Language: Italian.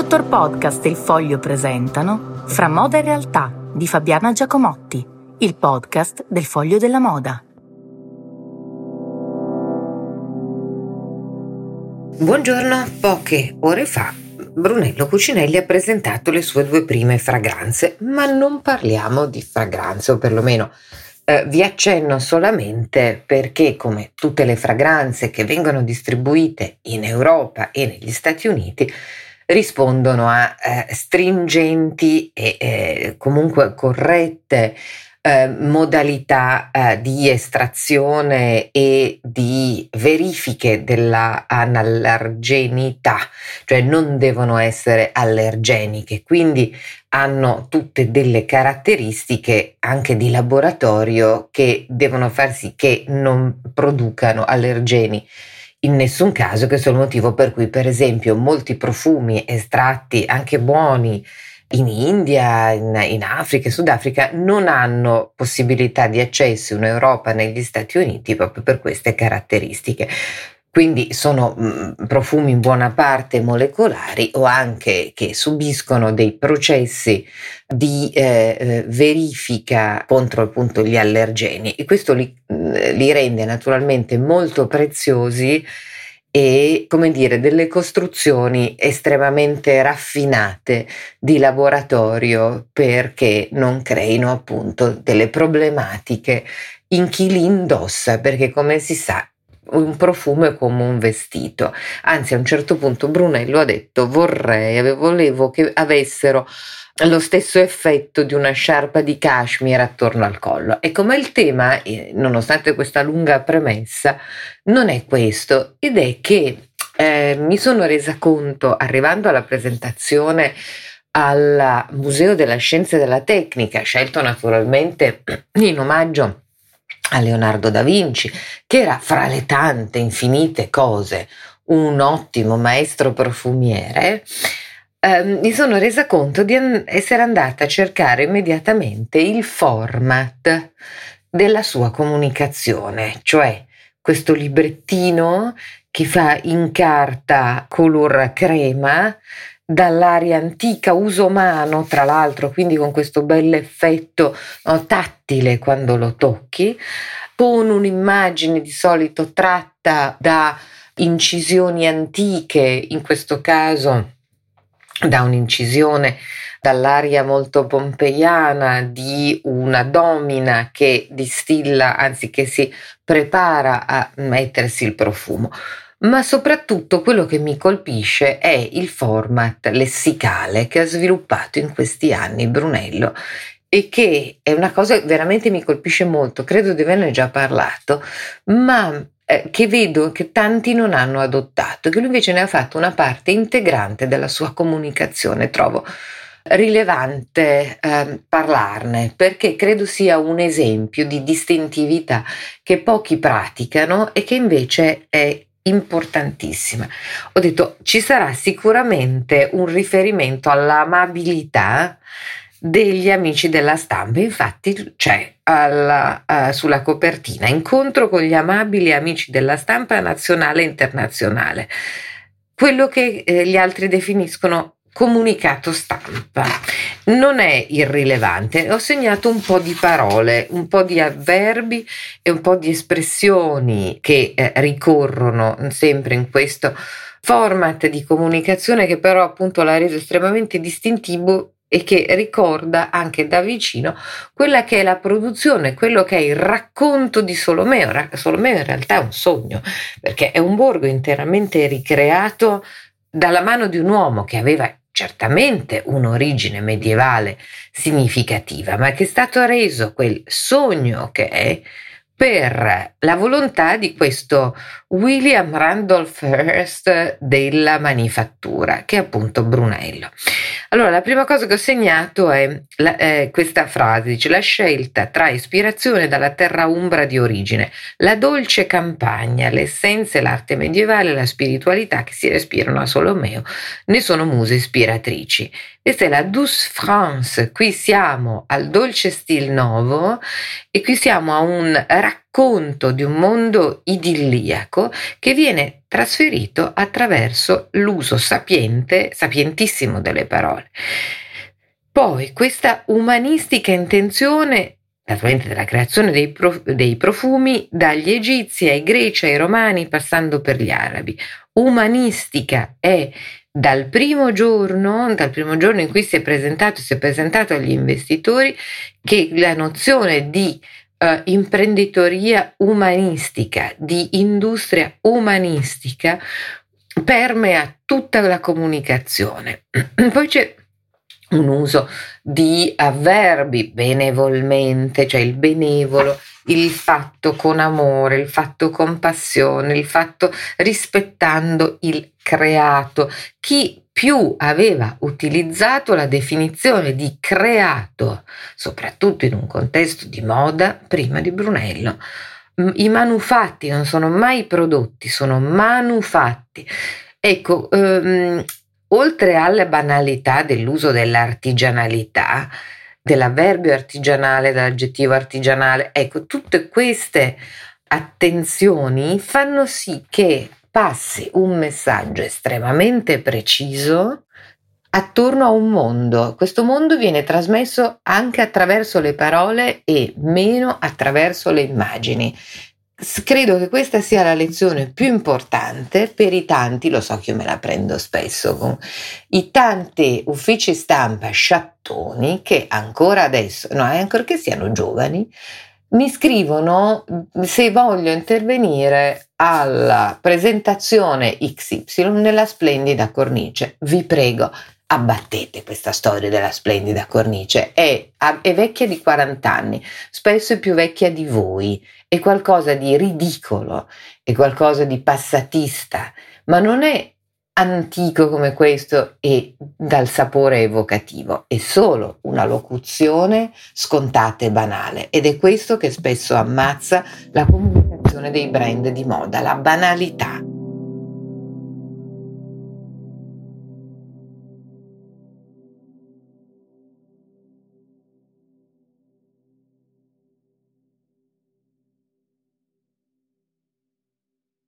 Dottor Podcast e il Foglio presentano Fra moda e realtà di Fabiana Giacomotti, il podcast del Foglio della Moda. Buongiorno, poche ore fa Brunello Cucinelli ha presentato le sue due prime fragranze, ma non parliamo di fragranze, o perlomeno eh, vi accenno solamente perché, come tutte le fragranze che vengono distribuite in Europa e negli Stati Uniti, rispondono a eh, stringenti e eh, comunque corrette eh, modalità eh, di estrazione e di verifiche della anallergenità, cioè non devono essere allergeniche, quindi hanno tutte delle caratteristiche anche di laboratorio che devono far sì che non producano allergeni in nessun caso, questo è il motivo per cui per esempio molti profumi estratti anche buoni in India, in, in Africa e Sudafrica non hanno possibilità di accesso in Europa negli Stati Uniti proprio per queste caratteristiche. Quindi sono mm, profumi in buona parte molecolari o anche che subiscono dei processi di eh, eh verifica contro appunto gli allergeni e questo li, li rende naturalmente molto preziosi e come dire delle costruzioni estremamente raffinate di laboratorio perché non creino appunto delle problematiche in chi li indossa perché come si sa un profumo è come un vestito anzi a un certo punto Brunello ha detto vorrei volevo che avessero lo stesso effetto di una sciarpa di cashmere attorno al collo. E come il tema, eh, nonostante questa lunga premessa, non è questo, ed è che eh, mi sono resa conto, arrivando alla presentazione al Museo della Scienza e della Tecnica, scelto naturalmente in omaggio a Leonardo da Vinci, che era fra le tante infinite cose un ottimo maestro profumiere, eh, mi sono resa conto di an- essere andata a cercare immediatamente il format della sua comunicazione, cioè questo librettino che fa in carta color crema dall'aria antica, uso mano tra l'altro, quindi con questo bel effetto no, tattile quando lo tocchi, con un'immagine di solito tratta da incisioni antiche, in questo caso da un'incisione dall'aria molto pompeiana di una domina che distilla, anzi che si prepara a mettersi il profumo. Ma soprattutto quello che mi colpisce è il format lessicale che ha sviluppato in questi anni Brunello e che è una cosa che veramente mi colpisce molto, credo di averne già parlato, ma eh, che vedo che tanti non hanno adottato, che lui invece ne ha fatto una parte integrante della sua comunicazione, trovo rilevante eh, parlarne perché credo sia un esempio di distintività che pochi praticano e che invece è importantissima. Ho detto ci sarà sicuramente un riferimento all'amabilità degli amici della stampa. Infatti c'è alla, uh, sulla copertina incontro con gli amabili amici della stampa nazionale e internazionale, quello che eh, gli altri definiscono comunicato stampa. Non è irrilevante, ho segnato un po' di parole, un po' di avverbi e un po' di espressioni che eh, ricorrono sempre in questo format di comunicazione che però appunto l'ha reso estremamente distintivo e che ricorda anche da vicino quella che è la produzione, quello che è il racconto di Solomeo. Solomeo in realtà è un sogno, perché è un borgo interamente ricreato dalla mano di un uomo che aveva certamente un'origine medievale significativa, ma che è stato reso quel sogno che è per la volontà di questo William Randolph Hearst della manifattura, che è appunto Brunello. Allora, la prima cosa che ho segnato è la, eh, questa frase, dice la scelta tra ispirazione dalla terra umbra di origine, la dolce campagna, l'essenza e l'arte medievale, la spiritualità che si respirano a Solomeo, ne sono muse ispiratrici. Questa è la Douce France, qui siamo al dolce stil novo e qui siamo a un racconto di un mondo idilliaco che viene trasferito attraverso l'uso sapiente, sapientissimo delle parole. Poi questa umanistica intenzione naturalmente della creazione dei, prof, dei, profumi dagli egizi ai greci ai romani passando per gli arabi. Umanistica è dal primo giorno, dal primo giorno in cui si è presentato, si è presentato agli investitori che la nozione di uh, imprenditoria umanistica, di industria umanistica permea tutta la comunicazione. Poi c'è un uso di avverbi benevolmente, cioè il benevolo, il fatto con amore, il fatto con passione, il fatto rispettando il creato. Chi più aveva utilizzato la definizione di creato, soprattutto in un contesto di moda, prima di Brunello. I manufatti non sono mai prodotti, sono manufatti. Ecco, ehm, oltre alla banalità dell'uso dell'artigianalità, dell'avverbio artigianale, dell'aggettivo artigianale, ecco, tutte queste attenzioni fanno sì che passi un messaggio estremamente preciso attorno a un mondo. Questo mondo viene trasmesso anche attraverso le parole e meno attraverso le immagini. Credo che questa sia la lezione più importante per i tanti, lo so che io me la prendo spesso, con i tanti uffici stampa sciattoni che ancora adesso, no, ancorché siano giovani, mi scrivono se voglio intervenire alla presentazione XY nella splendida cornice. Vi prego, abbattete questa storia della splendida cornice. È, è vecchia di 40 anni, spesso è più vecchia di voi, è qualcosa di ridicolo, è qualcosa di passatista, ma non è antico come questo e dal sapore evocativo, è solo una locuzione scontata e banale ed è questo che spesso ammazza la comunicazione dei brand di moda, la banalità.